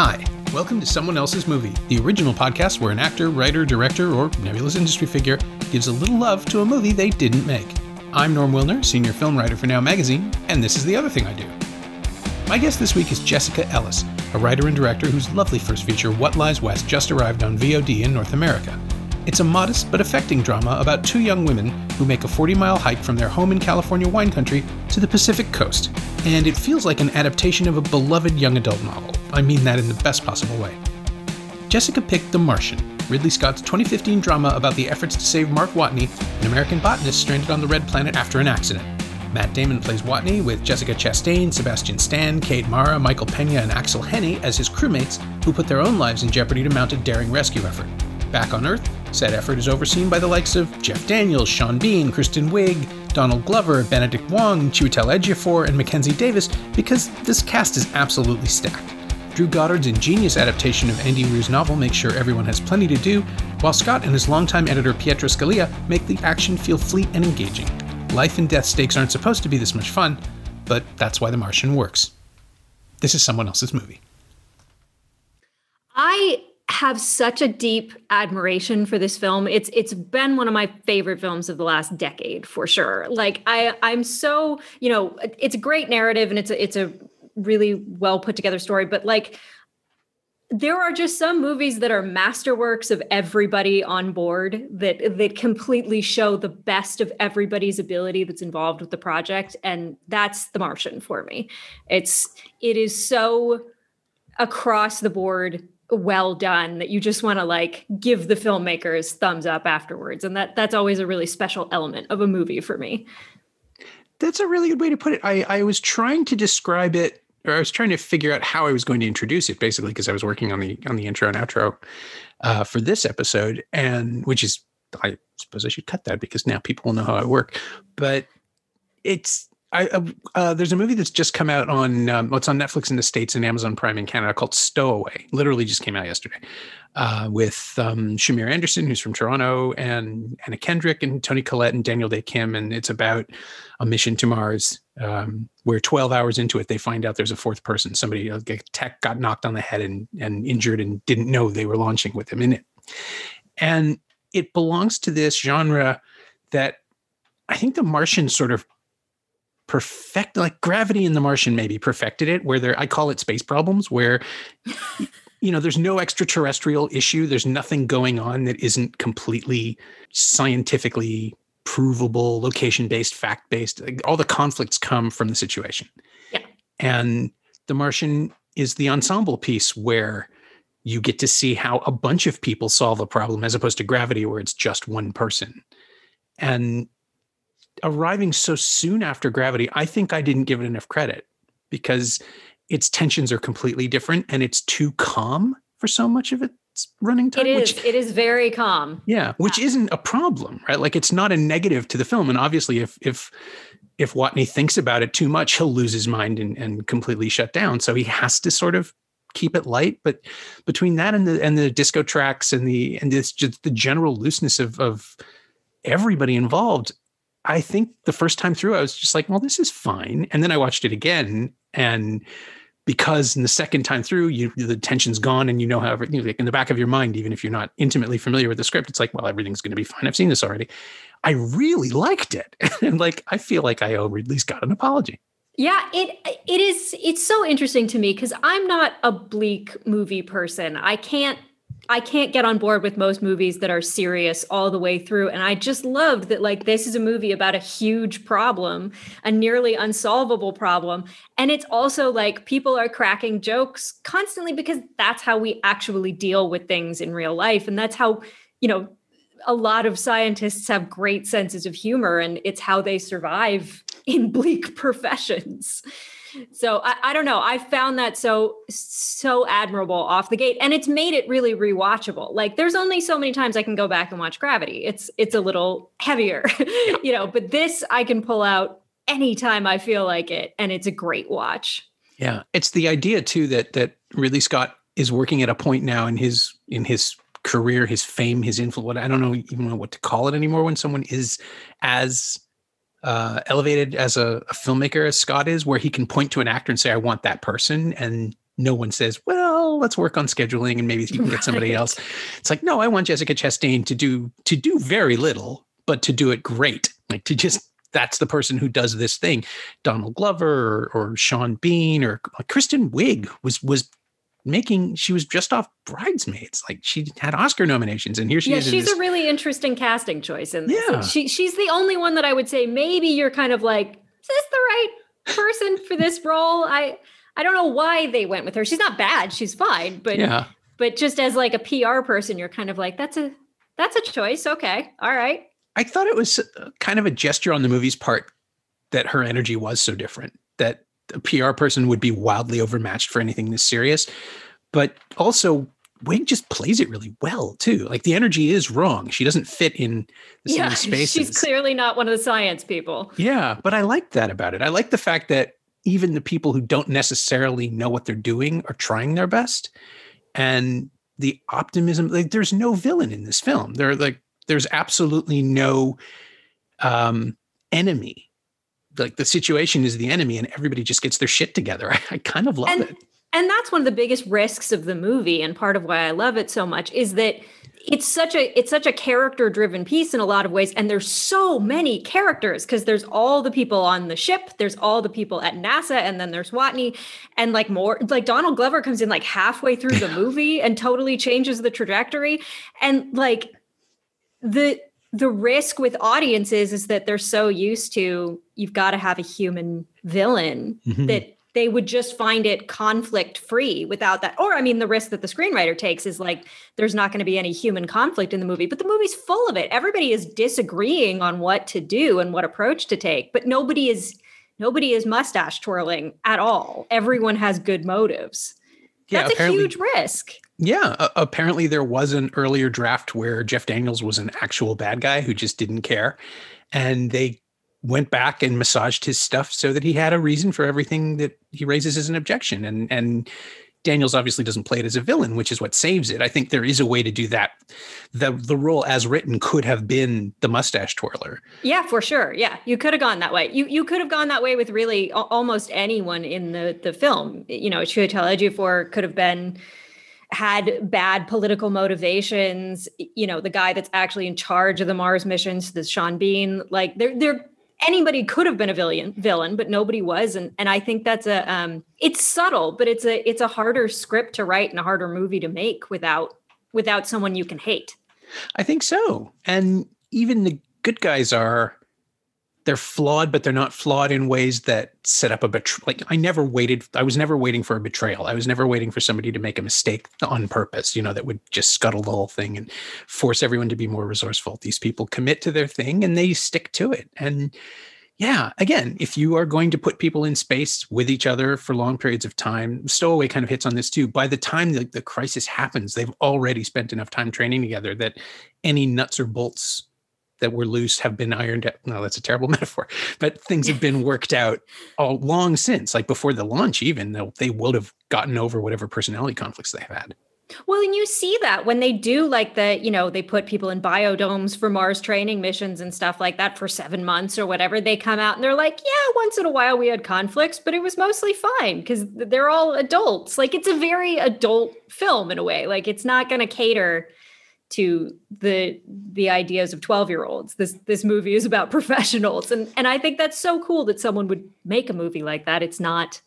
Hi. Welcome to Someone Else's Movie, the original podcast where an actor, writer, director, or nebulous industry figure gives a little love to a movie they didn't make. I'm Norm Wilner, senior film writer for Now Magazine, and this is the other thing I do. My guest this week is Jessica Ellis, a writer and director whose lovely first feature, What Lies West, just arrived on VOD in North America. It's a modest but affecting drama about two young women who make a 40 mile hike from their home in California wine country to the Pacific coast. And it feels like an adaptation of a beloved young adult novel. I mean that in the best possible way. Jessica picked The Martian, Ridley Scott's 2015 drama about the efforts to save Mark Watney, an American botanist stranded on the Red Planet after an accident. Matt Damon plays Watney with Jessica Chastain, Sebastian Stan, Kate Mara, Michael Pena, and Aksel Hennie as his crewmates who put their own lives in jeopardy to mount a daring rescue effort. Back on Earth, said effort is overseen by the likes of Jeff Daniels, Sean Bean, Kristen Wiig, Donald Glover, Benedict Wong, Chiwetel Ejiofor, and Mackenzie Davis because this cast is absolutely stacked. Drew Goddard's ingenious adaptation of Andy Weir's novel makes sure everyone has plenty to do, while Scott and his longtime editor Pietro Scalia make the action feel fleet and engaging. Life and death stakes aren't supposed to be this much fun, but that's why The Martian works. This is someone else's movie. I have such a deep admiration for this film. It's it's been one of my favorite films of the last decade for sure. Like I I'm so, you know, it's a great narrative and it's a it's a really well put together story, but like there are just some movies that are masterworks of everybody on board that that completely show the best of everybody's ability that's involved with the project and that's The Martian for me. It's it is so across the board well done that you just want to like give the filmmakers thumbs up afterwards. And that that's always a really special element of a movie for me. That's a really good way to put it. I i was trying to describe it or i was trying to figure out how i was going to introduce it basically because i was working on the on the intro and outro uh, for this episode and which is i suppose i should cut that because now people will know how i work. But it's I, uh, uh, there's a movie that's just come out on um, what's on Netflix in the states and Amazon Prime in Canada called Stowaway. Literally just came out yesterday, uh, with um, Shamier Anderson, who's from Toronto, and Anna Kendrick and Toni Collette and Daniel Dae Kim, and it's about a mission to Mars um, where 12 hours into it they find out there's a fourth person. Somebody a tech got knocked on the head and and injured and didn't know they were launching with him in it, and it belongs to this genre that I think The Martian sort of perfect like gravity in the martian maybe perfected it where there i call it space problems where you know there's no extraterrestrial issue. There's nothing going on that isn't completely scientifically provable location based fact based all the conflicts come from the situation. Yeah. and the martian is the ensemble piece where you get to see how a bunch of people solve a problem as opposed to gravity where it's just one person. And arriving so soon after Gravity, I think I didn't give it enough credit because its tensions are completely different and it's too calm for so much of its running time. It is. Which, it is very calm. Yeah, which yeah. isn't a problem, right? Like it's not a negative to the film. And obviously, if if if Watney thinks about it too much, he'll lose his mind and, and completely shut down. So he has to sort of keep it light. But between that and the and the disco tracks and the and this just the general looseness of of everybody involved, I think the first time through, I was just like, well, this is fine. And then I watched it again. And because in the second time through, you the tension's gone and you know how everything like in the back of your mind, even if you're not intimately familiar with the script, it's like, well, everything's going to be fine. I've seen this already. I really liked it. and like, I feel like I owe Ridley Scott an apology. Yeah, it it is it's so interesting to me because I'm not a bleak movie person. I can't I can't get on board with most movies that are serious all the way through. And I just loved that, like, this is a movie about a huge problem, a nearly unsolvable problem. And it's also like people are cracking jokes constantly because that's how we actually deal with things in real life. And that's how, you know, a lot of scientists have great senses of humor and it's how they survive in bleak professions so I, I, don't know. I found that so so admirable off the gate, and it's made it really rewatchable. Like there's only so many times I can go back and watch Gravity. It's it's a little heavier, you know. But this I can pull out anytime I feel like it, and it's a great watch. Yeah, it's the idea too that that Ridley Scott is working at a point now in his in his career, his fame, his influence. I don't know even know what to call it anymore when someone is as uh, elevated as a, a, filmmaker as Scott is, where he can point to an actor and say, "I want that person," and no one says, "Well, let's work on scheduling and maybe you can get somebody else. It's like, no, I want Jessica Chastain to do to do very little, but to do it great. Like to just that's the person who does this thing. Donald Glover or, or Sean Bean or like Kristen Wiig was was making she was just off bridesmaids like she had oscar nominations and here she yeah, is she's this, a really interesting casting choice and yeah. she she's the only one that i would say maybe you're kind of like is this the right person for this role? I i don't know why they went with her. She's not bad she's fine but yeah. but just as like a pr person you're kind of like that's a that's a choice okay all right. I thought it was uh, kind of a gesture on the movie's part that her energy was so different that a PR person would be wildly overmatched for anything this serious. But also, Wiig just plays it really well too. Like the energy is wrong. She doesn't fit in the yeah, same spaces. She's clearly not one of the science people. Yeah, but I like that about it. I like the fact that even the people who don't necessarily know what they're doing are trying their best. And the optimism, like there's no villain in this film. There like there's absolutely no um enemy like the situation is the enemy and everybody just gets their shit together. I, I kind of love and, it. And that's one of the biggest risks of the movie and part of why I love it so much is that it's such a it's such a character driven piece in a lot of ways and there's so many characters because there's all the people on the ship there's all the people at nasa and then there's watney and like more like donald glover comes in like halfway through the movie and totally changes the trajectory and like the the risk with audiences is that they're so used to you've got to have a human villain mm-hmm. that they would just find it conflict free without that or i mean the risk that the screenwriter takes is like there's not going to be any human conflict in the movie but the movie's full of it. Everybody is disagreeing on what to do and what approach to take but nobody is nobody is mustache twirling at all. Everyone has good motives. Yeah, that's a huge risk yeah, uh, apparently there was an earlier draft where Jeff Daniels was an actual bad guy who just didn't care. And they went back and massaged his stuff so that he had a reason for everything that he raises as an objection. And and Daniels obviously doesn't play it as a villain, which is what saves it. I think there is a way to do that. The the role as written could have been the mustache twirler. Yeah, for sure. Yeah, you could have gone that way. You you could have gone that way with really almost anyone in the the film. You know, Chiwetel Ejiofor could have been had bad political motivations. You know, the guy that's actually in charge of the Mars missions, the Sean Bean, like there, there, anybody could have been a villain, villain, but nobody was. And and I think that's a, um, it's subtle, but it's a, it's a harder script to write and a harder movie to make without, without someone you can hate. I think so. And even the good guys are they're flawed, but they're not flawed in ways that set up a betrayal. Like I never waited. I was never waiting for a betrayal. I was never waiting for somebody to make a mistake on purpose. You know, that would just scuttle the whole thing and force everyone to be more resourceful. These people commit to their thing and they stick to it. And yeah, again, if you are going to put people in space with each other for long periods of time, Stowaway kind of hits on this too. By the time the, the crisis happens, they've already spent enough time training together that any nuts or bolts that were loose have been ironed out. No, that's a terrible metaphor, but things have been worked out all long since, like before the launch, even though they would have gotten over whatever personality conflicts they have had. Well, and you see that when they do like the, you know, they put people in biodomes for Mars training missions and stuff like that for seven months or whatever. They come out and they're like, yeah, once in a while we had conflicts, but it was mostly fine because they're all adults. Like it's a very adult film in a way. Like it's not going to cater to the the ideas of 12 year olds this this movie is about professionals. And and i think that's so cool that someone would make a movie like that. It's not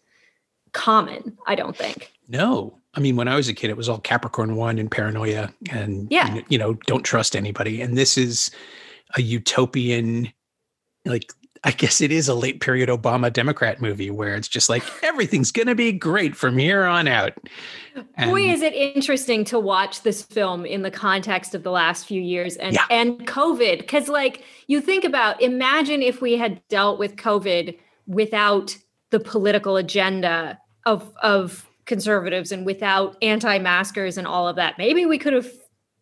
common i don't think. No. I mean when i was a kid it was all capricorn one and paranoia and yeah. you know don't trust anybody. And this is a utopian like I guess it is a late period Obama Democrat movie where it's just like everything's going to be great from here on out. And Boy, is it interesting to watch this film in the context of the last few years and yeah. and COVID because like you think about imagine if we had dealt with COVID without the political agenda of of conservatives and without anti-maskers and all of that. Maybe we could have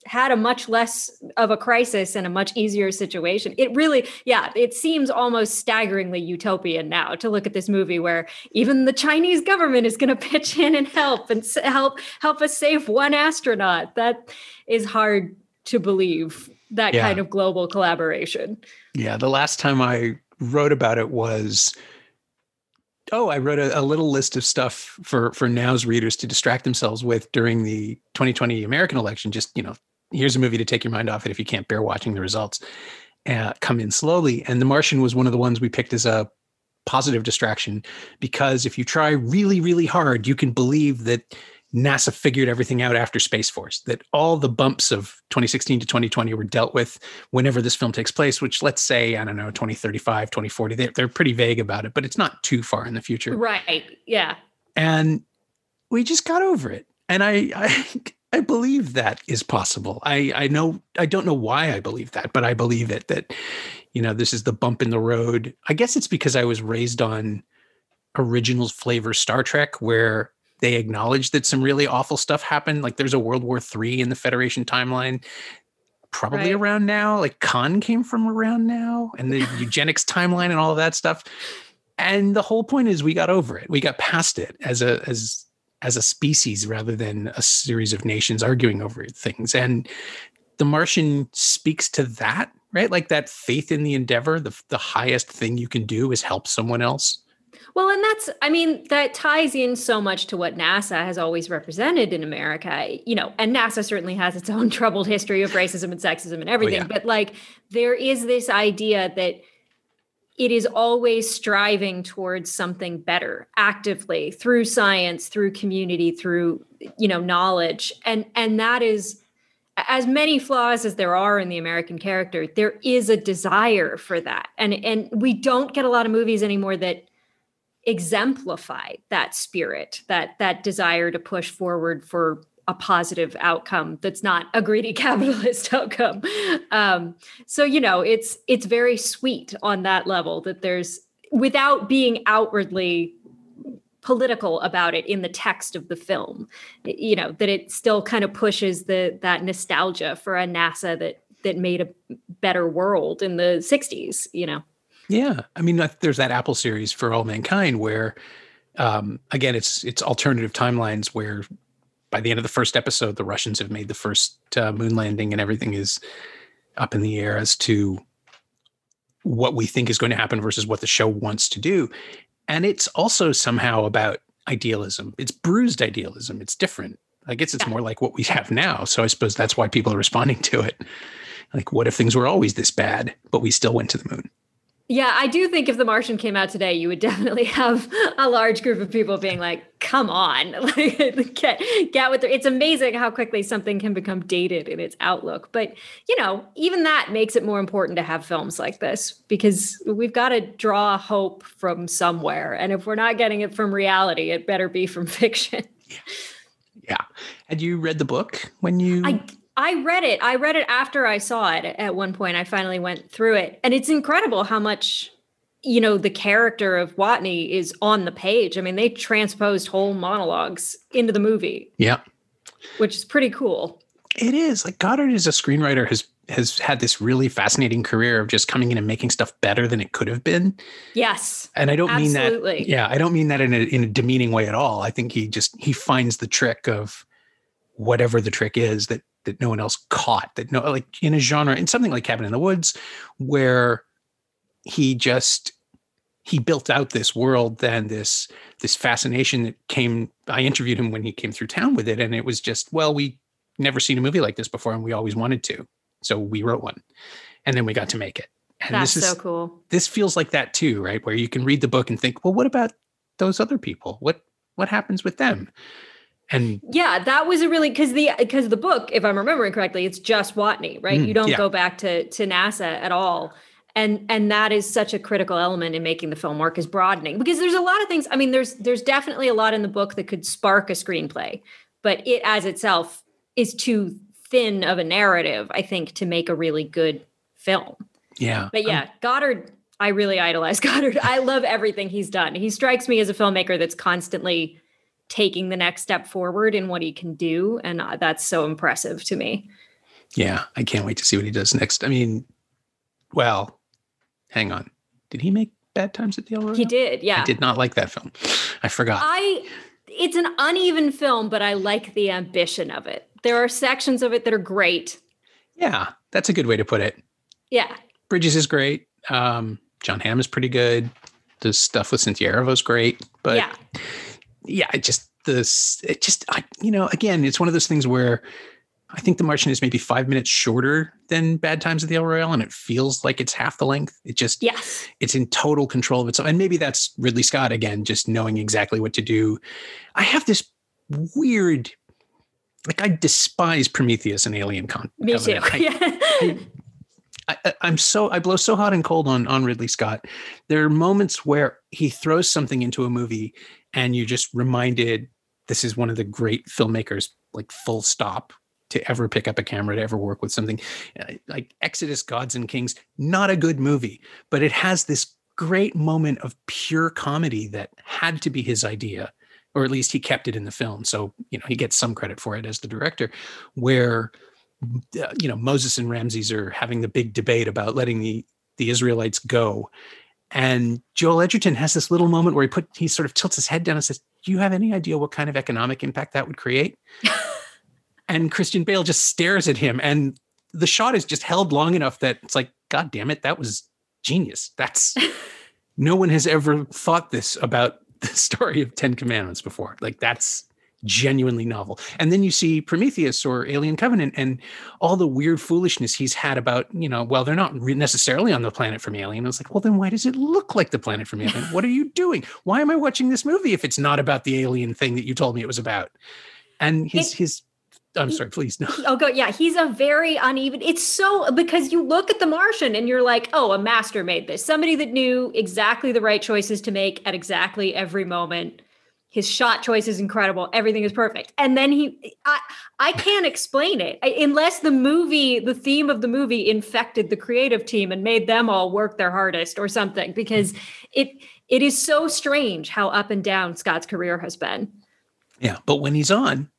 had a much less of a crisis and a much easier situation. It really, yeah, it seems almost staggeringly utopian now to look at this movie where even the Chinese government is going to pitch in and help and help help us save one astronaut. That is hard to believe that yeah. kind of global collaboration. Yeah, the last time I wrote about it was oh, I wrote a, a, little list of stuff for for now's readers to distract themselves with during the 2020 American election. Just you know, here's a movie to take your mind off it if you can't bear watching the results. Uh, come in slowly, and The Martian was one of the ones we picked as a positive distraction because if you try really, really hard, you can believe that NASA figured everything out after Space Force, that all the bumps of 2016 to 2020 were dealt with whenever this film takes place, which let's say, I don't know, 2035, 2040. They're, they're pretty vague about it, but it's not too far in the future. Right. Yeah. And we just got over it. And I, I, I believe that is possible. I, I know, I don't know why I believe that, but I believe it that, you know, this is the bump in the road. I guess it's because I was raised on original flavor Star Trek where they acknowledge that some really awful stuff happened. Like there's a World War III in the Federation timeline, probably right. around now. Like Khan came from around now, and the eugenics timeline and all of that stuff. And the whole point is we got over it. We got past it as a as as a species rather than a series of nations arguing over things. And the Martian speaks to that, right? Like that faith in the endeavor, the, the highest thing you can do is help someone else. Well, and that's, I mean, that ties in so much to what NASA has always represented in America, you know, and NASA certainly has its own troubled history of racism and sexism and oh, everything. Oh, yeah. But like, there is this idea that it is always striving towards something better actively through science through community through you know knowledge. And and that is as many flaws as there are in the american character there is a desire for that. And and we don't get a lot of movies anymore that exemplify that spirit that that desire to push forward for a positive outcome that's not a greedy capitalist outcome. Um, so you know it's it's very sweet on that level that there's without being outwardly political about it in the text of the film you know that it still kind of pushes the that nostalgia for a nasa that that made a better world in the 60s you know? Yeah, I mean, there's that Apple series for all mankind where, um, again, it's it's alternative timelines where by the end of the first episode, the Russians have made the first uh, moon landing and everything is up in the air as to what we think is going to happen versus what the show wants to do. And it's also somehow about idealism. It's bruised idealism. It's different. I guess it's more like what we have now. So I suppose that's why people are responding to it. Like, what if things were always this bad, but we still went to the moon? Yeah, I do think if The Martian came out today, you would definitely have a large group of people being like, "Come on, get get with it." It's amazing how quickly something can become dated in its outlook. But you know, even that makes it more important to have films like this because we've got to draw hope from somewhere, and if we're not getting it from reality, it better be from fiction. Yeah. Yeah. Had you read the book when you? I I read it. I read it after I saw it at one point. I finally went through it. And it's incredible how much, you know, the character of Watney is on the page. I mean, they transposed whole monologues into the movie. Yeah. Which is pretty cool. It is. Like Goddard as a screenwriter has has had this really fascinating career of just coming in and making stuff better than it could have been. Yes. And I don't absolutely. mean that yeah, I don't mean that in a in a demeaning way at all. I think he just he finds the trick of whatever the trick is that that no one else caught that no like in a genre in something like cabin in the woods where he just he built out this world then this this fascination that came i interviewed him when he came through town with it and it was just well we never seen a movie like this before and we always wanted to so we wrote one and then we got to make it. And that's this is, so cool. this feels like that too right where you can read the book and think well what about those other people? What what happens with them and yeah that was a really because the because the book if i'm remembering correctly it's just watney right? Mm, you don't yeah. go back to to nasa at all. And and that is such a critical element in making the film work is broadening. Because there's a lot of things i mean there's there's definitely a lot in the book that could spark a screenplay but it as itself is too thin of a narrative i think to make a really good film. Yeah but yeah um, goddard i really idolize goddard. I love everything he's done. He strikes me as a filmmaker that's constantly taking the next step forward in what he can do. And uh, that's so impressive to me. Yeah, I can't wait to see what he does next. I mean, well, hang on. Did he make Bad Times at the El Royale? He did, yeah. I did not like that film. I forgot. I it's an uneven film, but I like the ambition of it. There are sections of it that are great. Yeah, that's a good way to put it. Yeah. Bridges is great. Um, Jon Hamm is pretty good. the stuff with Cynthia Erivo is great, but yeah, yeah, it just this it just I, you know again it's one of those things where I think The Martian is maybe five minutes shorter than Bad Times at the El Royale, and it feels like it's half the length. It just yes, it's in total control of itself, and maybe that's Ridley Scott again, just knowing exactly what to do. I have this weird, like I despise Prometheus and Alien Con. Me Covenant. too. I, yeah. I, am so I blow so hot and cold on on Ridley Scott. There are moments where he throws something into a movie, and you're just reminded this is one of the great filmmakers, like full stop, to ever pick up a camera to ever work with something uh, like Exodus, Gods and Kings. Not a good movie, but it has this great moment of pure comedy that had to be his idea or at least he kept it in the film so you know he gets some credit for it as the director where uh, you know Moses and Ramses are having the big debate about letting the the Israelites go, and Joel Edgerton has this little moment where he put he sort of tilts his head down and says, "Do you have any idea what kind of economic impact that would create?" and Christian Bale just stares at him, and the shot is just held long enough that it's like, God damn it, that was genius. That's no one has ever thought this about the story of Ten Commandments before. Like that's genuinely novel. And then you see Prometheus or Alien Covenant and all the weird foolishness he's had about, you know, well, they're not necessarily on the planet from Alien. I was like, well, then why does it look like the planet from Alien? What are you doing? Why am I watching this movie if it's not about the alien thing that you told me it was about? And his, his, I'm sorry, please. No. Oh, go. Yeah, he's a very uneven. It's so because you look at The Martian and you're like, oh, a master made this. Somebody that knew exactly the right choices to make at exactly every moment his shot choice is incredible. Everything is perfect. And then he i i can't explain it. I, unless the movie the theme of the movie infected the creative team and made them all work their hardest or something because it it is so strange how up and down scott's career has been. Yeah but when he's on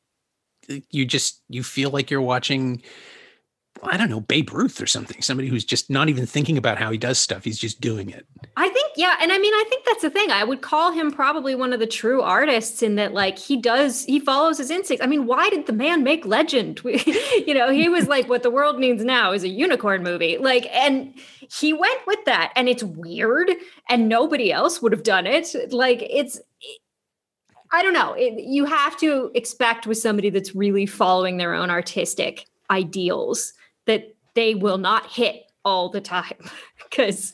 you just you feel like you're watching I don't know, Babe Ruth or something, somebody who's just not even thinking about how he does stuff. He's just doing it. I think, yeah. And I mean, I think that's the thing. I would call him probably one of the true artists in that, like, he does, he follows his instincts. I mean, why did the man make Legend? you know, he was like, what the world needs now is a unicorn movie. Like, and he went with that. And it's weird. And nobody else would have done it. Like, it's, I don't know. It, you have to expect with somebody that's really following their own artistic ideals that they will not hit all the time because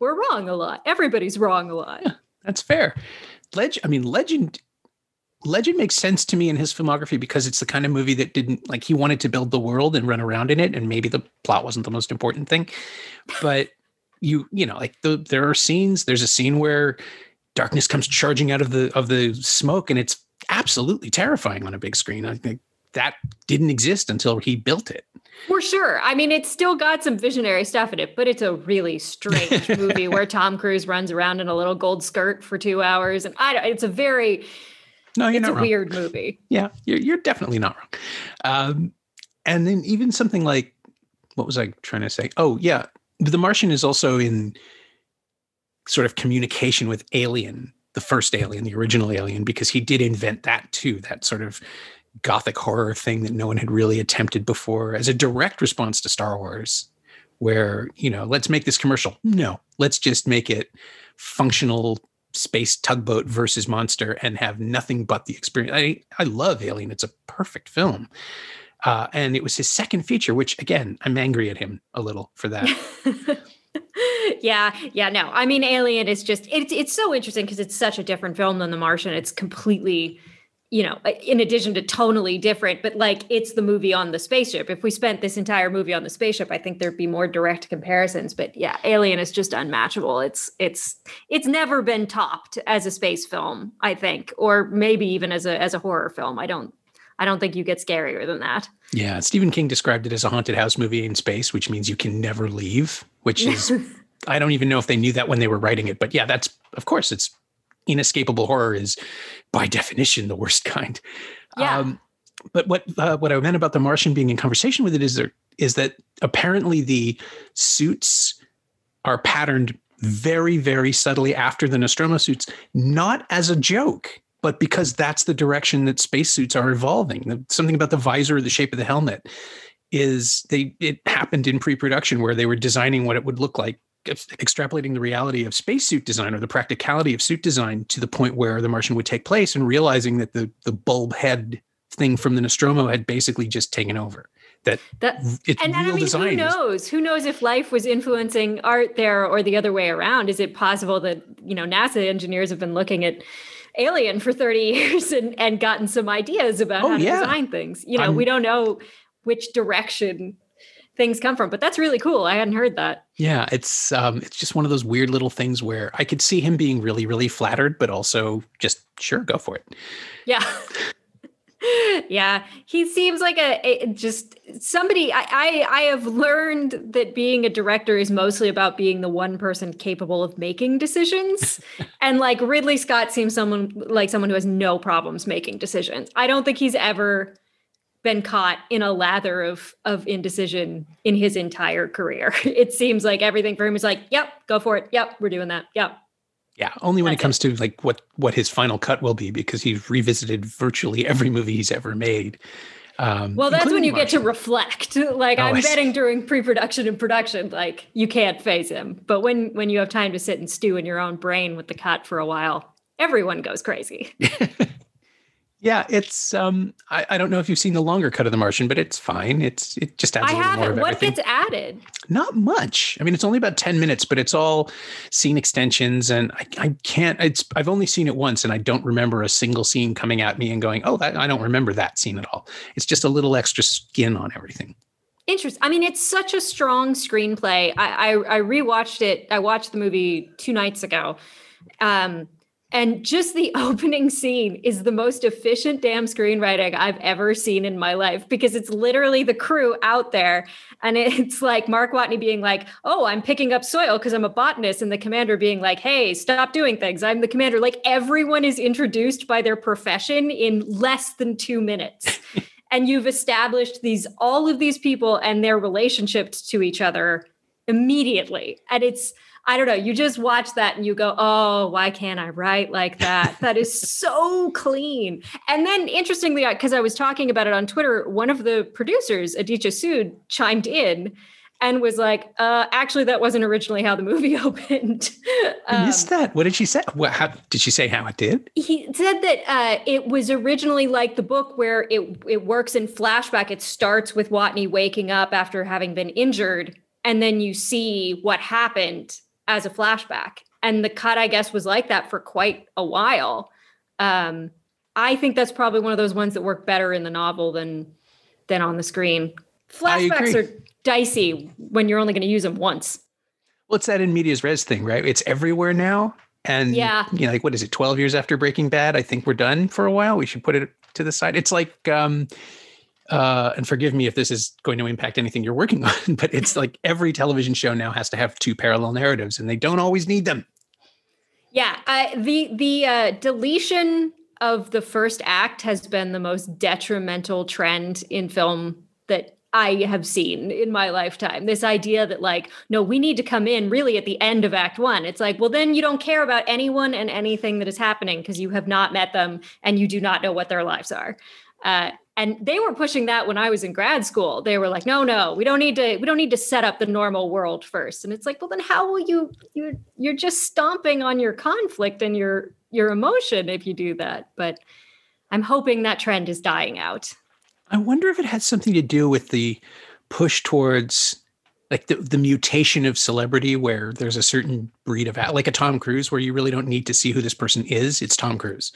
we're wrong a lot. Everybody's wrong a lot. Yeah, that's fair. Legend, I mean, Legend Legend makes sense to me in his filmography because it's the kind of movie that didn't like he wanted to build the world and run around in it, and maybe the plot wasn't the most important thing. But you, you know, like the, there are scenes. There's a scene where darkness comes charging out of the of the smoke, and it's absolutely terrifying on a big screen. I think that didn't exist until he built it. For sure. I mean, it's still got some visionary stuff in it, but it's a really strange movie where Tom Cruise runs around in a little gold skirt for two hours, and I don't. It's a very no, you're it's not a wrong. weird movie. Yeah, you're you're definitely not wrong. Um, and then even something like what was I trying to say? Oh yeah, The Martian is also in sort of communication with Alien, the first Alien, the original Alien, because he did invent that too. That sort of gothic horror thing that no one had really attempted before as a direct response to Star Wars, where, you know, let's make this commercial. No, let's just make it functional space tugboat versus monster and have nothing but the experience. I, I love Alien. It's a perfect film. Uh, and it was his second feature, which again, I'm angry at him a little for that. yeah, yeah, no. I mean, Alien is just it's it's so interesting because it's such a different film than The Martian. It's completely you know, uh, in addition to tonally different, but like it's the movie on the spaceship. If we spent this entire movie on the spaceship, I think there'd be more direct comparisons. But yeah, Alien is just unmatchable. It's it's it's never been topped as a space film, I think, or maybe even as a as a horror film. I don't I don't think you get scarier than that. Yeah, Stephen King described it as a haunted house movie in space, which means you can never leave, which is I don't even know if they knew that when they were writing it, but yeah, that's of course it's inescapable horror is by definition the worst kind. Yeah. Um, but what uh, what I meant about the Martian being in conversation with it is there is that apparently the suits are patterned very very subtly after the Nostromo suits, not as a joke, but because that's the direction that spacesuits are evolving. Something about the visor, the shape of the helmet, is they it happened in pre-production where they were designing what it would look like extrapolating the reality of spacesuit design or the practicality of suit design to the point where the Martian would take place and realizing that the the bulb head thing from the Nostromo had basically just taken over. That, that it's and, real I mean, design who knows? Is, who knows if life was influencing art there or the other way around? Is it possible that you know NASA engineers have been looking at Alien for 30 years and, and gotten some ideas about oh, how to yeah. design things? You know, I'm, we don't know which direction things come from but that's really cool. I hadn't heard that. Yeah it's um it's just one of those weird little things where i could see him being really really flattered but also just sure go for it. Yeah. Yeah he seems like a, a just somebody I, I, I have learned that being a director is mostly about being the one person capable of making decisions. And like ridley scott seems someone like someone who has no problems making decisions. I don't think he's ever been caught in a lather of of indecision in his entire career it seems like everything for him is like yep go for it yep we're doing that yep yeah, only when That's it comes it. to like what what his final cut will be because he's revisited virtually every movie he's ever made. Um, well, that's when you Martian. get to reflect. Like oh, I'm betting during pre-production and production, like you can't phase him. But when when you have time to sit and stew in your own brain with the cut for a while, everyone goes crazy. Yeah, it's um I, I don't know if you've seen the longer cut of The Martian, but it's fine. It's it just adds I a little more of everything. What everything. gets added? Not much. I mean, it's only about 10 minutes, but it's all scene extensions and I, I can't it's I've only seen it once and I don't remember a single scene coming at me and going, "Oh, that I don't remember that scene at all." It's just a little extra skin on everything. Interesting. I mean, it's such a strong screenplay. I, I I rewatched it. I watched the movie two nights ago. Um and just the opening scene is the most efficient damn screenwriting I've ever seen in my life because it's literally the crew out there. And it's like Mark Watney being like, Oh, I'm picking up soil because I'm a botanist. And the commander being like, Hey, stop doing things. I'm the commander. Like everyone is introduced by their profession in less than two minutes. and you've established these, all of these people and their relationships to each other immediately. And it's, I don't know. You just watch that and you go, oh, why can't I write like that? that is so clean. And then, interestingly, because I was talking about it on Twitter, one of the producers, Aditya Sood, chimed in and was like, uh, actually, that wasn't originally how the movie opened. um, I missed that. What did she say? What, how, did she say how it did? He said that uh, it was originally like the book where it, it works in flashback. It starts with Watney waking up after having been injured, and then you see what happened as a flashback. And the cut, I guess, was like that for quite a while. Um, I think that's probably one of those ones that work better in the novel than than on the screen. Flashbacks are dicey when you're only going to use them once. Well, it's that in medias res thing, right? It's everywhere now. And yeah, you know, like what is it, 12 years after Breaking Bad? I think we're done for a while. We should put it to the side. It's like um uh, and forgive me if this is going to impact anything you're working on, but it's like every television show now has to have two parallel narratives, and they don't always need them. Yeah, the the uh, deletion of the first act has been the most detrimental trend in film that I have seen in my lifetime. This idea that, like, no, we need to come in really at the end of Act One. It's like, well, then you don't care about anyone and anything that is happening because you have not met them and you do not know what their lives are. Uh, and they were pushing that when i was in grad school. They were like no no we don't need to we don't need to set up the normal world first. And it's like well then how will you you're you're just stomping on your conflict and your your emotion if you do that. But i'm hoping that trend is dying out. I wonder if it has something to do with the push towards like the, the mutation of celebrity where there's a certain breed of like a tom cruise where you really don't need to see who this person is. It's tom cruise.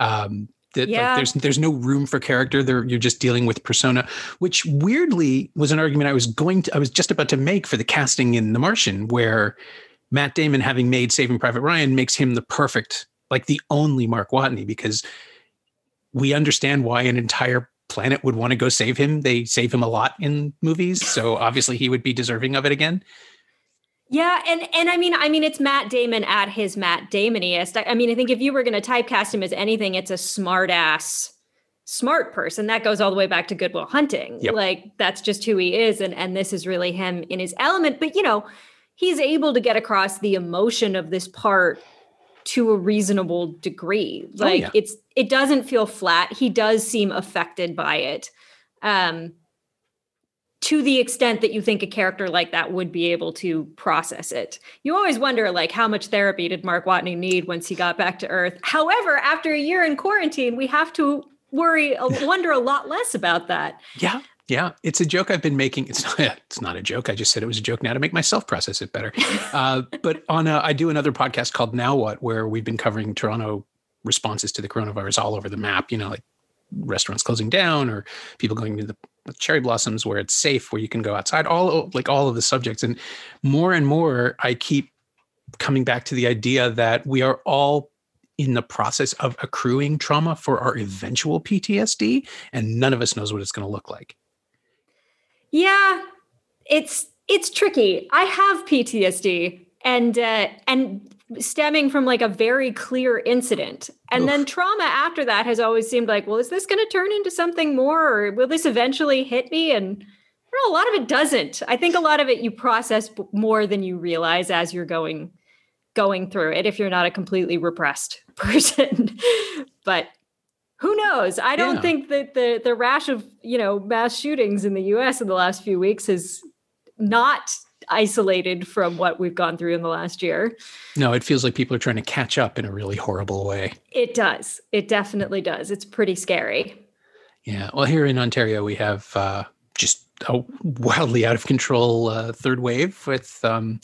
Um, that yeah. like, there's there's no room for character. There you're just dealing with persona which weirdly was an argument i was going to i was just about to make for the casting in the martian where matt damon having made saving private ryan makes him the perfect like the only mark watney because we understand why an entire planet would want to go save him. They save him a lot in movies so obviously he would be deserving of it again yeah, and and I mean, I mean, it's Matt Damon at his Matt Damoniest. I, I mean, I think if you were going to typecast him as anything, it's a smart ass, smart person. That goes all the way back to Good Will Hunting. Yep. Like that's just who he is, and and this is really him in his element. But you know, he's able to get across the emotion of this part to a reasonable degree. Oh, like oh, yeah. it's it doesn't feel flat. He does seem affected by it. Um, to the extent that you think a character like that would be able to process it. You always wonder like how much therapy did Mark Watney need once he got back to Earth. However, after a year in quarantine, we have to worry wonder a lot less about that. Yeah. Yeah, it's a joke I've been making. It's not. It's not a joke. I just said it was a joke now to make myself process it better. Uh, but on a, I do another podcast called Now What, where we've been covering Toronto responses to the coronavirus all over the map. You know, like restaurants closing down or people going to the cherry blossoms where it's safe, where you can go outside, all like all of the subjects. And more and more, I keep coming back to the idea that we are all in the process of accruing trauma for our eventual PTSD, and none of us knows what it's going to look like. Yeah, it's it's tricky. I have PTSD, and uh, and stemming from like a very clear incident. And Oof. then trauma after that has always seemed like, well, is this going to turn into something more or will this eventually hit me? And know, a lot of it doesn't. I think a lot of it you process more than you realize as you're going going through it if you're not a completely repressed person. but who knows? I don't yeah. think that the the rash of, you know, mass shootings in the US in the last few weeks has not isolated from what we've gone through in the last year. No, it feels like people are trying to catch up in a really horrible way. It does. It definitely does. It's pretty scary. Yeah. Well, here in Ontario, we have uh, just a wildly out of control uh, third wave with. Um,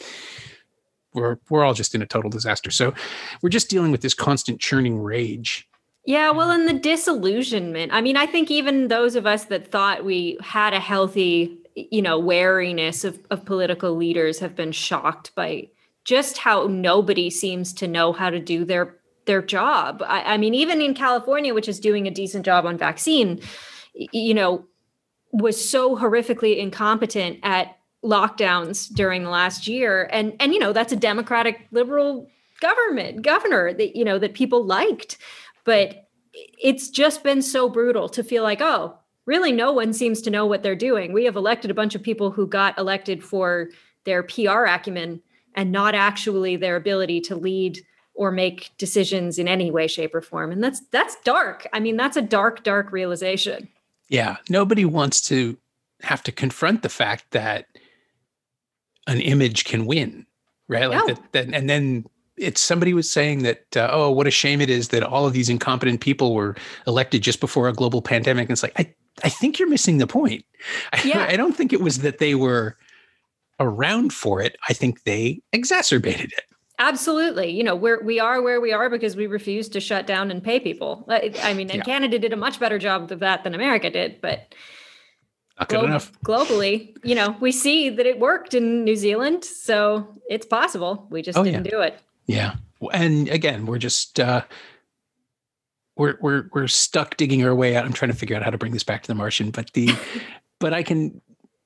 we're we're all just in a total disaster. So we're just dealing with this constant churning rage. Yeah, well, and the disillusionment. I mean, I think even those of us that thought we had a healthy you know wariness of, of political leaders have been shocked by just how nobody seems to know how to do their their job. I, I, mean, even in California, which is doing a decent job on vaccine, you know, was so horrifically incompetent at lockdowns during the last year. And and you know, that's a democratic liberal government governor that you know that people liked. But it's just been so brutal to feel like, oh, really no one seems to know what they're doing. We have elected a bunch of people who got elected for their PR acumen and not actually their ability to lead or make decisions in any way shape or form. And that's that's dark. I mean that's a dark dark realization. Yeah. Nobody wants to have to confront the fact that an image can win right? Like no. that, that, and then it's somebody was saying that uh, oh what a shame it is that all of these incompetent people were elected just before a global pandemic. And it's like i I think you're missing the point. Yeah. I, don't think it was that they were around for it. I think they exacerbated it. Absolutely. You know, we're we are where we are because we refuse to shut down and pay people. I mean, and yeah. Canada did a much better job of that than America did, but not good glo- enough. Globally, you know, we see that it worked in New Zealand, so it's possible. We just oh, didn't yeah. do it. Yeah. And again, we're just uh we're we're we're stuck digging our way out. I'm trying to figure out how to bring this back to the Martian, but the but I can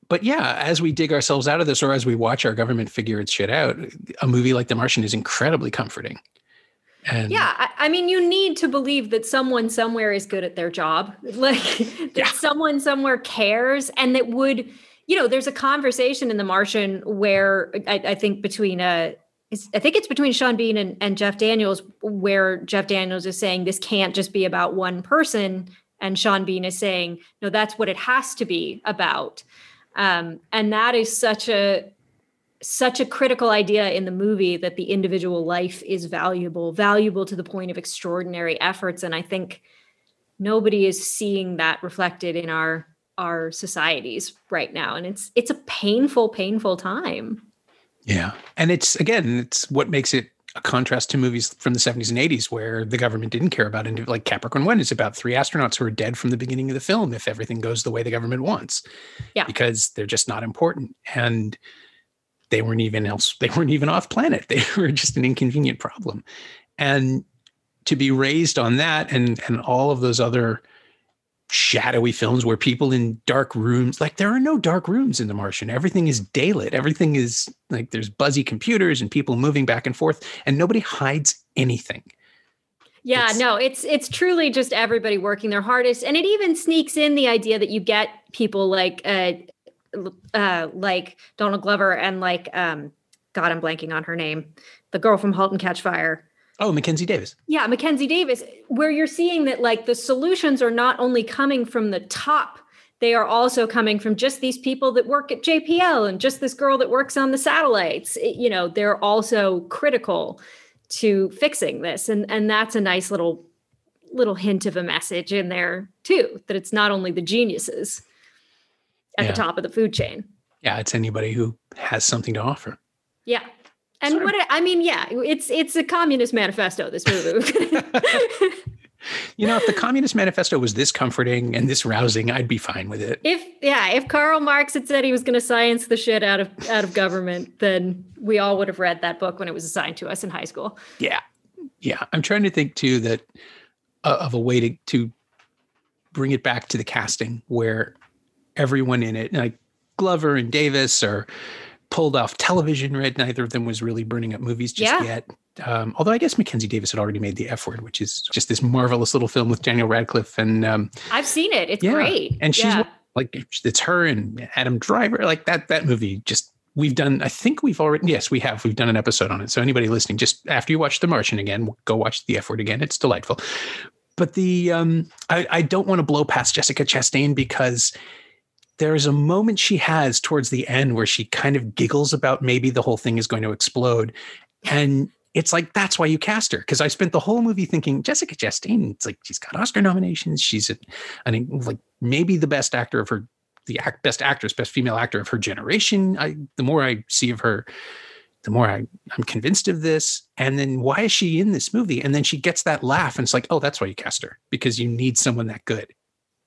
but yeah, as we dig ourselves out of this or as we watch our government figure its shit out, a movie like The Martian is incredibly comforting. And yeah, I, I, mean, you need to believe that someone somewhere is good at their job, like that yeah. someone somewhere cares, and that would, you know, there's a conversation in The Martian where I, I think between uh, uh, I think it's between Sean Bean and, and Jeff Daniels, where Jeff Daniels is saying this can't just be about one person, and Sean Bean is saying no, that's what it has to be about, um, and that is such a such a critical idea in the movie that the individual life is valuable, valuable to the point of extraordinary efforts, and I think nobody is seeing that reflected in our our societies right now, and it's it's a painful, painful time. Yeah. And it's, again, it's what makes it a contrast to movies from the 70s and 80s where the government didn't care about it. Like Capricorn 1 is about three astronauts who are dead from the beginning of the film if everything goes the way the government wants. Yeah. Because they're just not important. And they weren't even else, they weren't even off planet. They were just an inconvenient problem. And to be raised on that and and all of those other shadowy films where people in dark rooms like there are no dark rooms in the martian. Everything is daylit. Everything is like there's buzzy computers and people moving back and forth and nobody hides anything. Yeah it's, no it's it's truly just everybody working their hardest and it even sneaks in the idea that you get people like uh uh like donald glover and like um god i'm blanking on her name the girl from halt and catch fire Oh, Mackenzie Davis. Yeah, Mackenzie Davis, where you're seeing that like the solutions are not only coming from the top they are also coming from just these people that work at JPL and just this girl that works on the satellites. It, you know, they're also critical to fixing this, and and that's a nice little little hint of a message in there too. That it's not only the geniuses at yeah. the top of the food chain. Yeah, it's anybody who has something to offer. Yeah. And Sorry. what I mean, yeah, it's it's a communist manifesto. This movie. you know, if the Communist Manifesto was this comforting and this rousing, I'd be fine with it. If yeah, if Karl Marx had said he was going to science the shit out of out of government, then we all would have read that book when it was assigned to us in high school. Yeah, yeah. I'm trying to think too that uh, of a way to to bring it back to the casting where everyone in it, like Glover and Davis, are pulled off television. Right, neither of them was really burning up movies just yeah. yet. Um, although I guess Mackenzie Davis had already made the F word, which is just this marvelous little film with Daniel Radcliffe, and um, I've seen it. It's yeah. great, and she's yeah. like it's her and Adam Driver. Like that that movie just we've done. I think we've already yes we have we've done an episode on it. So anybody listening, just after you watch The Martian again, go watch the F word again. It's delightful. But the um, I, I don't want to blow past Jessica Chastain because there is a moment she has towards the end where she kind of giggles about maybe the whole thing is going to explode. And it's like that's why you cast her because I spent the whole movie thinking Jessica Chastain. It's like she's got Oscar nominations. She's a, I think like maybe the best actor of her, the act, best actress, best female actor of her generation. I the more I see of her, the more I, I'm convinced of this. And then why is she in this movie? And then she gets that laugh, and it's like, oh, that's why you cast her because you need someone that good.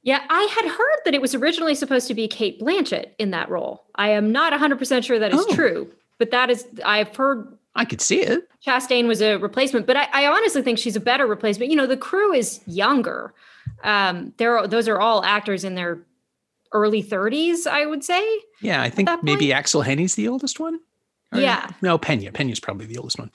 Yeah, I had heard that it was originally supposed to be Cate Blanchett in that role. I am not 100% sure that is oh. true, but that is, I've heard. I could see it. Chastain was a replacement, but I, I honestly think she's a better replacement. You know, the crew is younger. Um, there, those are all actors in their early 30s, I would say. Yeah, I think maybe Aksel Hennie's the oldest one. Or, yeah. No, Pena. Pena's probably the oldest one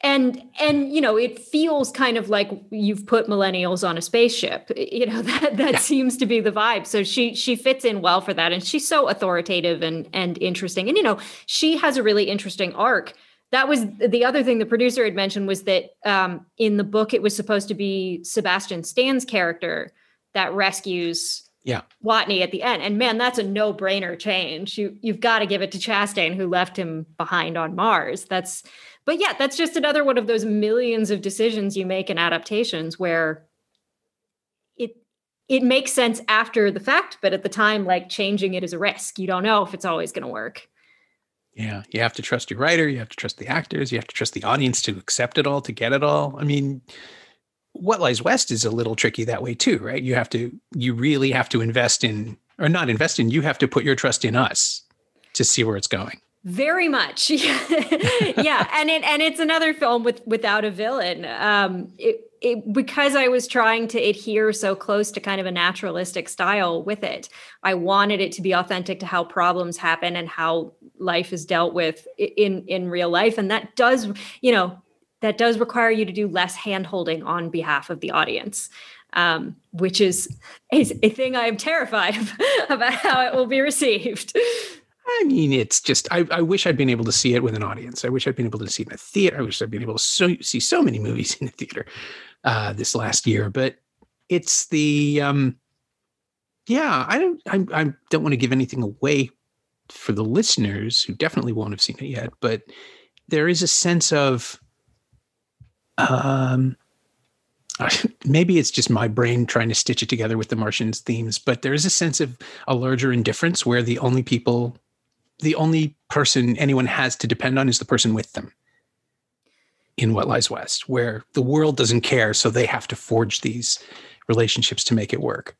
and and you know it feels kind of like you've put millennials on a spaceship you know that that yeah. seems to be the vibe so she she fits in well for that and she's so authoritative and and interesting and you know she has a really interesting arc that was the other thing the producer had mentioned was that um, in the book it was supposed to be sebastian stan's character that rescues yeah. Watney at the end. And man, that's a no-brainer change. You you've got to give it to Chastain who left him behind on Mars. That's but yeah, that's just another one of those millions of decisions you make in adaptations where it it makes sense after the fact, but at the time, like changing it is a risk. You don't know if it's always going to work. Yeah, you have to trust your writer, you have to trust the actors, you have to trust the audience to accept it all, to get it all. I mean, what lies west is a little tricky that way too, right? You have to, you really have to invest in, or not invest in, you have to put your trust in us to see where it's going. Very much, yeah, and it and it's another film with without a villain. Um, it, it, because I was trying to adhere so close to kind of a naturalistic style with it, I wanted it to be authentic to how problems happen and how life is dealt with in in real life, and that does, you know, that does require you to do less hand holding on behalf of the audience. Um, which is a, a thing I am terrified of, about how it will be received. I mean, it's just I, I, wish I'd been able to see it with an audience. I wish I'd been able to see it in a theater. I wish I'd been able to so, see so many movies in the theater uh, this last year. But it's the um, yeah. I don't I, I don't want to give anything away for the listeners who definitely won't have seen it yet. But there is a sense of um, maybe it's just my brain trying to stitch it together with the Martians themes, but there is a sense of a larger indifference where the only people the only person anyone has to depend on is the person with them in what lies west where the world doesn't care so they have to forge these relationships to make it work.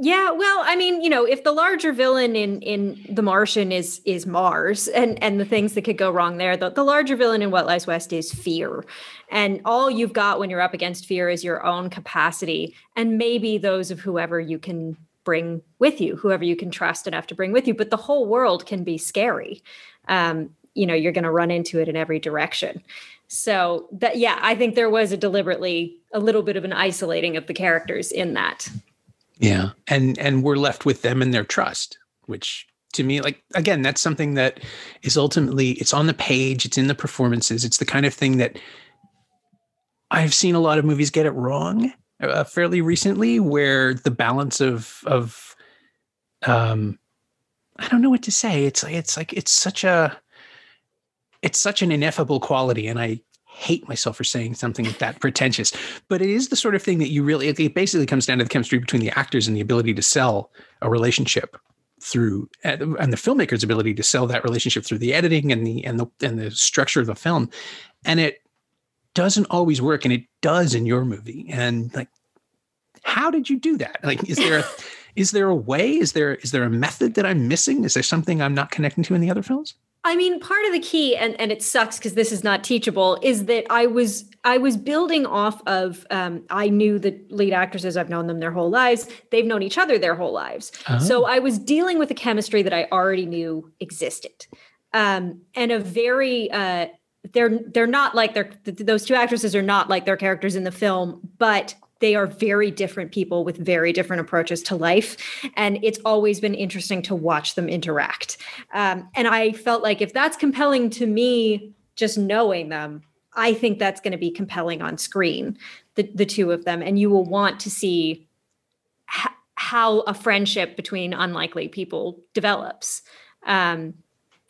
Yeah well i mean you know if the larger villain in in the martian is is mars and and the things that could go wrong there the, the larger villain in what lies west is fear. And all you've got when you're up against fear is your own capacity and maybe those of whoever you can bring with you, whoever you can trust enough to bring with you. But the whole world can be scary. Um, you know, you're going to run into it in every direction. So that, yeah, I think there was a deliberately a little bit of an isolating of the characters in that. Yeah, and and we're left with them and their trust, which to me like again that's something that is ultimately it's on the page it's in the performances it's the kind of thing that i've seen a lot of movies get it wrong uh, fairly recently where the balance of of um, I don't know what to say. It's like it's like it's such a it's such an ineffable quality, and I hate myself for saying something that pretentious. But it is the sort of thing that you really it basically comes down to the chemistry between the actors and the ability to sell a relationship through and the filmmaker's ability to sell that relationship through the editing and the and the and the structure of the film and it doesn't always work and it does in your movie and like how did you do that like is there a, is there a way is there is there a method that i'm missing is there something i'm not connecting to in the other films I mean, part of the key, and, and it sucks because this is not teachable, is that I was I was building off of um, I knew the lead actresses. I've known them their whole lives. They've known each other their whole lives. Oh. So I was dealing with a chemistry that I already knew existed, um, and a very uh, they're they're not like their those two actresses are not like their characters in the film, but they are very different people with very different approaches to life. And it's always been interesting to watch them interact. Um, and I felt like if that's compelling to me, just knowing them, I think that's going to be compelling on screen, the, the two of them. And you will want to see how a friendship between unlikely people develops. Um,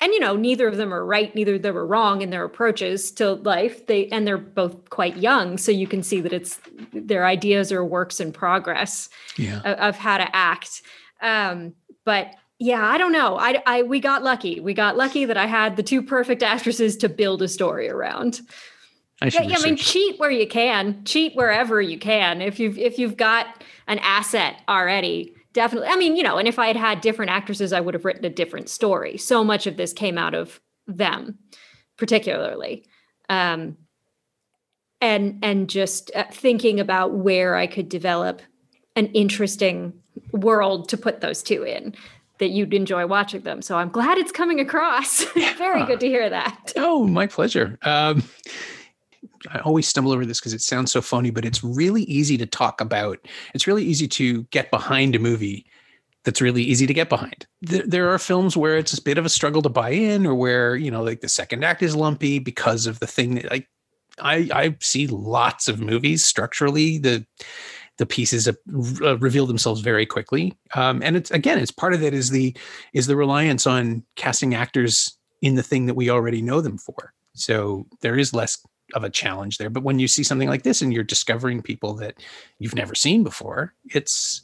and you know neither of them are right neither of them are wrong in their approaches to life. They and they're both quite young so you can see that it's their ideas are works in progress yeah. of, of how to act. Um, but yeah i don't know. I, I we got lucky. We got lucky that i had the two perfect actresses to build a story around. I yeah, yeah, I mean, cheat where you can, cheat wherever you can. If you've if you've got an asset already, definitely. I mean, you know, and if I had had different actresses, I would have written a different story. So much of this came out of them, particularly. Um, and and just uh, thinking about where I could develop an interesting world to put those two in that you'd enjoy watching them. So I'm glad it's coming across. Very good to hear that. Oh, my pleasure. Um, I always stumble over this because it sounds so phony, but it's really easy to talk about. It's really easy to get behind a movie that's really easy to get behind. There, there are films where it's a bit of a struggle to buy in, or where you know, like the second act is lumpy because of the thing that like I I see lots of movies structurally the the pieces uh, reveal themselves very quickly, um, and it's again it's part of it is the is the reliance on casting actors in the thing that we already know them for. So there is less of a challenge there. But when you see something like this and you're discovering people that you've never seen before, it's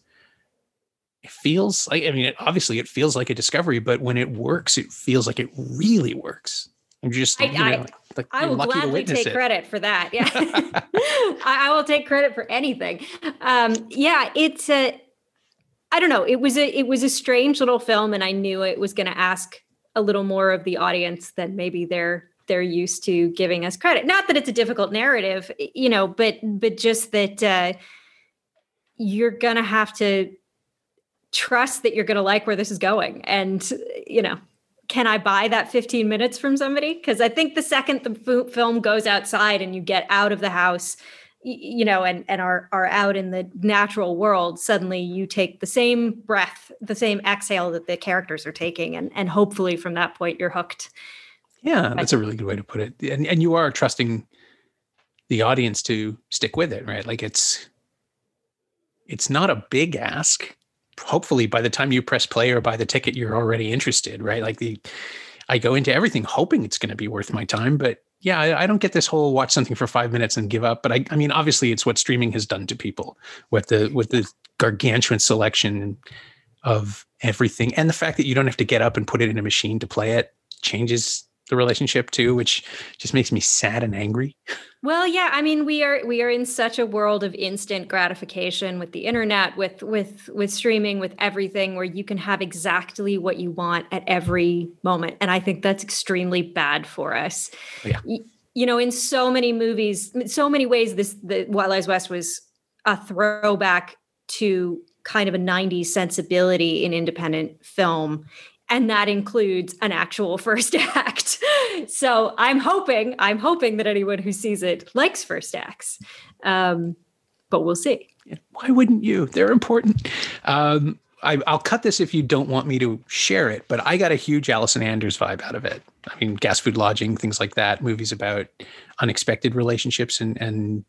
it feels like I mean, it, obviously it feels like a discovery, but when it works, it feels like it really works. And you're just, I, you know, I, like, I will gladly take it. credit for that. Yeah, I, I, will take credit for anything. Um, yeah, it's a. I don't know. It was a it was a strange little film, and I knew it was going to ask a little more of the audience than maybe they're they're used to giving us credit. Not that it's a difficult narrative, you know, but but just that uh, you're gonna have to trust that you're gonna like where this is going, and you know, can I buy that 15 minutes from somebody? Because I think the second the film goes outside and you get out of the house, you know, and and are are out in the natural world, suddenly you take the same breath, the same exhale that the characters are taking, and and hopefully from that point you're hooked yeah, that's a really good way to put it. And and you are trusting the audience to stick with it, right? Like it's it's not a big ask. Hopefully by the time you press play or buy the ticket, you're already interested, right? Like the I go into everything hoping it's going to be worth my time, but yeah, I, I, don't get this whole watch something for five minutes and give up. But I, I mean, obviously, it's what streaming has done to people with the with the gargantuan selection of everything, and the fact that you don't have to get up and put it in a machine to play it changes the relationship too, which just makes me sad and angry. Well, yeah, I mean, we are we are in such a world of instant gratification with the internet, with with with streaming, with everything, where you can have exactly what you want at every moment, and I think that's extremely bad for us. Yeah. you know, in so many movies, so many ways, this the What Lies West was a throwback to kind of a 90s sensibility in independent film and that includes an actual first act. so I'm hoping, I'm hoping that anyone who sees it likes first acts, um, but we'll see. Why wouldn't you? They're important. Um, I, will cut this if you don't want me to share it, but I got a huge Allison Anders vibe out of it. I mean, gas food lodging, things like that, movies about unexpected relationships and, and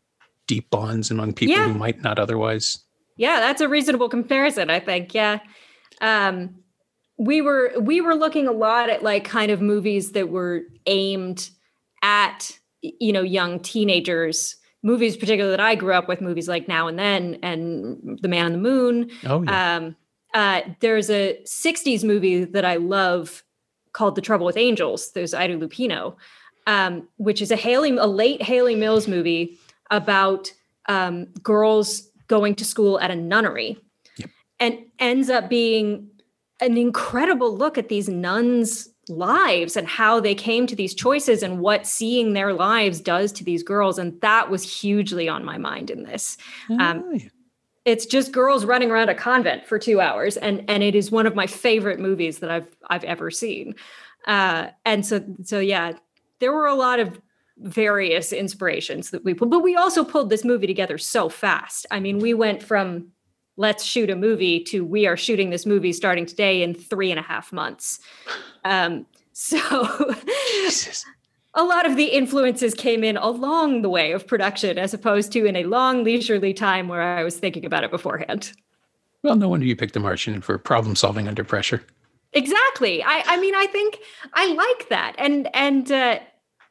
deep bonds among people yeah. who might not otherwise. Yeah, that's a reasonable comparison, I think. Yeah. um, we were we were looking a lot at like kind of movies that were aimed at you know young teenagers movies particularly that i grew up with movies like now and then and the man on the moon oh yeah. um, uh, there's a 60s movie that i love called the trouble with angels there's ida lupino um, which is a hayley a late hayley mills movie about um, girls going to school at a nunnery Yep. and ends up being an incredible look at these nuns lives and how they came to these choices and what seeing their lives does to these girls and that was hugely on my mind in this. Um, Oh, yeah. it's just girls running around a convent for two hours and and it is one of my favorite movies that i've i've ever seen. Uh and so so yeah there were a lot of various inspirations that we pulled but we also pulled this movie together so fast. I mean we went from let's shoot a movie to we are shooting this movie starting today in three and a half months um so a lot of the influences came in along the way of production as opposed to in a long leisurely time where I was thinking about it beforehand. Well, no wonder you picked The Martian for problem solving under pressure. Exactly. I, I mean, I think I like that. And and uh,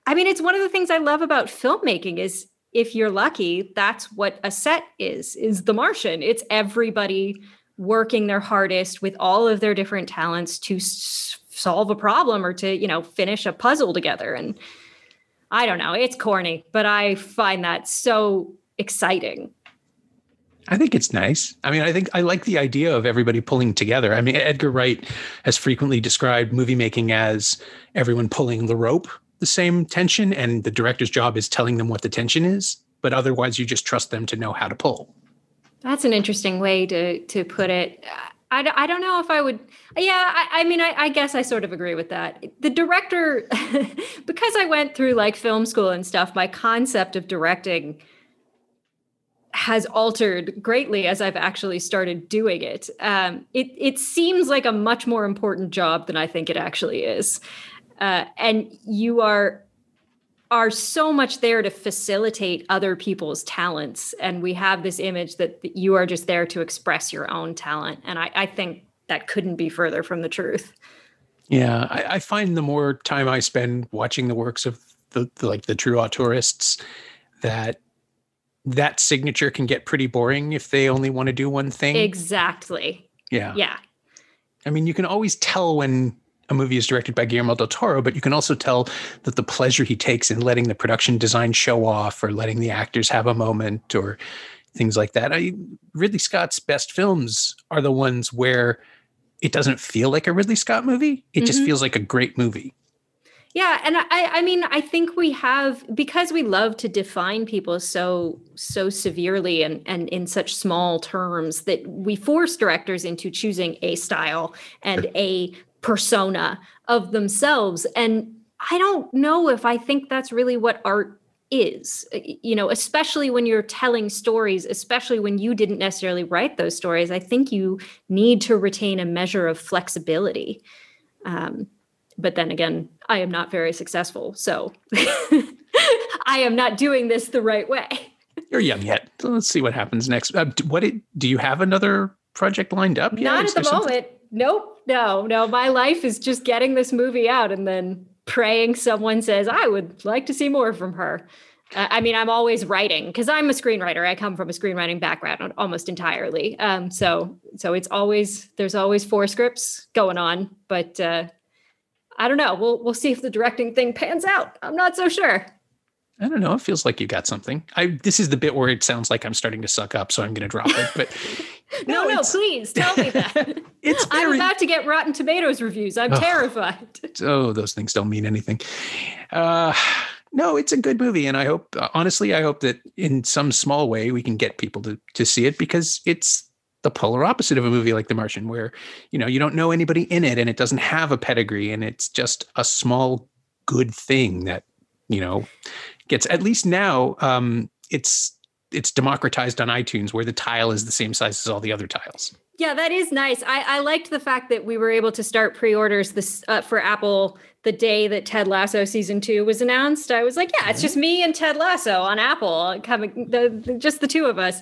I mean, it's one of the things I love about filmmaking is if you're lucky, that's what a set is, is the Martian. It's everybody working their hardest with all of their different talents to s- solve a problem or to, you know, finish a puzzle together. And I don't know, it's corny, but I find that so exciting. I think it's nice. I mean, I think I like the idea of everybody pulling together. I mean, Edgar Wright has frequently described movie making as everyone pulling the rope, the same tension, and the director's job is telling them what the tension is. But otherwise, you just trust them to know how to pull. That's an interesting way to to put it. I, I don't know if I would. Yeah, I, I mean, I, I guess I sort of agree with that. The director, because I went through like film school and stuff, my concept of directing has altered greatly as I've actually started doing it. Um, it it seems like a much more important job than I think it actually is, uh, and you are are so much there to facilitate other people's talents. And we have this image that you are just there to express your own talent. And i, I think that couldn't be further from the truth. Yeah, I, I find the more time I spend watching the works of the, the like the true auteurists, that that signature can get pretty boring if they only want to do one thing. exactly. Yeah. yeah. I mean, you can always tell when a movie is directed by Guillermo del Toro, but you can also tell that the pleasure he takes in letting the production design show off or letting the actors have a moment or things like that. I, Ridley Scott's best films are the ones where it doesn't feel like a Ridley Scott movie. It just Mhm. feels like a great movie. yeah and i i mean i think we have because we love to define people so so severely and and in such small terms that we force directors into choosing a style and a persona of themselves and i don't know if i think that's really what art is you know especially when you're telling stories especially when you didn't necessarily write those stories i think you need to retain a measure of flexibility um, but then again i am not very successful so i am not doing this the right way You're young yet. Let's see what happens next. Uh, what it, do you have another project lined up? yet? not at the something- moment nope no no my life is just getting this movie out and then praying someone says i would like to see more from her. Uh, i mean i'm always writing because i'm a screenwriter. I come from a screenwriting background almost entirely. Um, so so it's always there's always four scripts going on but uh, i don't know. We'll we'll see if the directing thing pans out. I'm not so sure I don't know. It feels like you got something. I this is the bit where it sounds like I'm starting to suck up, so I'm going to drop it. But no no, it's- please tell me that it's i'm about to get rotten tomatoes reviews i'm Ugh. terrified oh, those things don't mean anything. Uh, no, it's a good movie, and I hope, uh, honestly, I hope that in some small way we can get people to to see it because it's the polar opposite of a movie like The Martian, where you know you don't know anybody in it, and it doesn't have a pedigree, and it's just a small good thing that you know gets at least now um, it's it's democratized on iTunes where the tile is the same size as all the other tiles. Yeah, that is nice. I, I liked the fact that we were able to start pre-orders this uh, for Apple the day that Ted Lasso season two was announced. I was like, yeah, it's just me and Ted Lasso on Apple coming, the, the- just the two of us.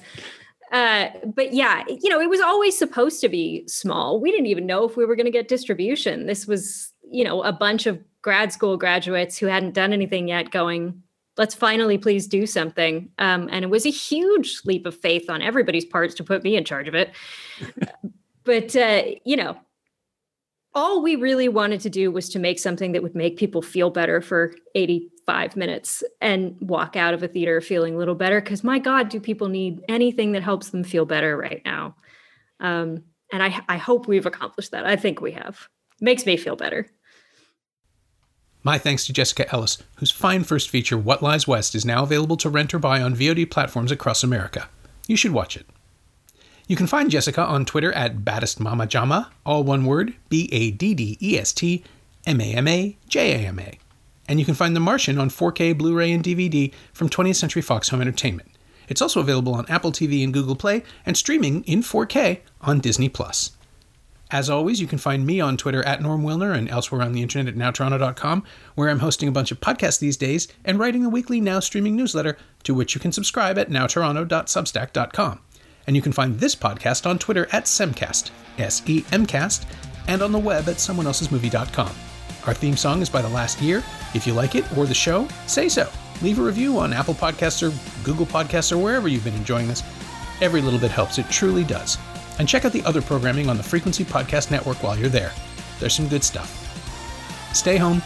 Uh, but yeah, you know, it was always supposed to be small. We didn't even know if we were going to get distribution. This was, you know, a bunch of grad school graduates who hadn't done anything yet going, let's finally please do something. Um, and it was a huge leap of faith on everybody's parts to put me in charge of it. but, uh, you know, all we really wanted to do was to make something that would make people feel better for 85 minutes and walk out of a theater feeling a little better. Because my God, do people need anything that helps them feel better right now? Um, and I, I hope we've accomplished that. I think we have. Makes me feel better. My thanks to Jessica Ellis, whose fine first feature, What Lies West, is now available to rent or buy on VOD platforms across America. You should watch it. You can find Jessica on Twitter at Baddest Mama Jama, all one word, B A D D E S T M A M A J A M A. And you can find The Martian on 4K, Blu ray, and DVD from 20th Century Fox Home Entertainment. It's also available on Apple TV and Google Play and streaming in 4K on Disney Plus. As always, you can find me on Twitter at Norm Wilner and elsewhere on the internet at nowtoronto.com, where I'm hosting a bunch of podcasts these days and writing a weekly Now streaming newsletter to which you can subscribe at nowtoronto.substack.com. And you can find this podcast on Twitter at Semcast, S E M Cast, and on the web at someoneelsesmovie.com. Our theme song is by The Last Year. If you like it or the show, say so. Leave a review on Apple Podcasts or Google Podcasts or wherever you've been enjoying this. Every little bit helps, it truly does. And check out the other programming on the Frequency Podcast Network while you're there. There's some good stuff. Stay home,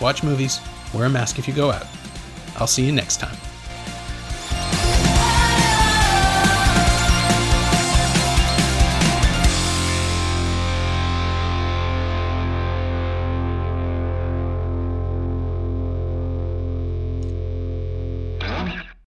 watch movies, wear a mask if you go out. I'll see you next time.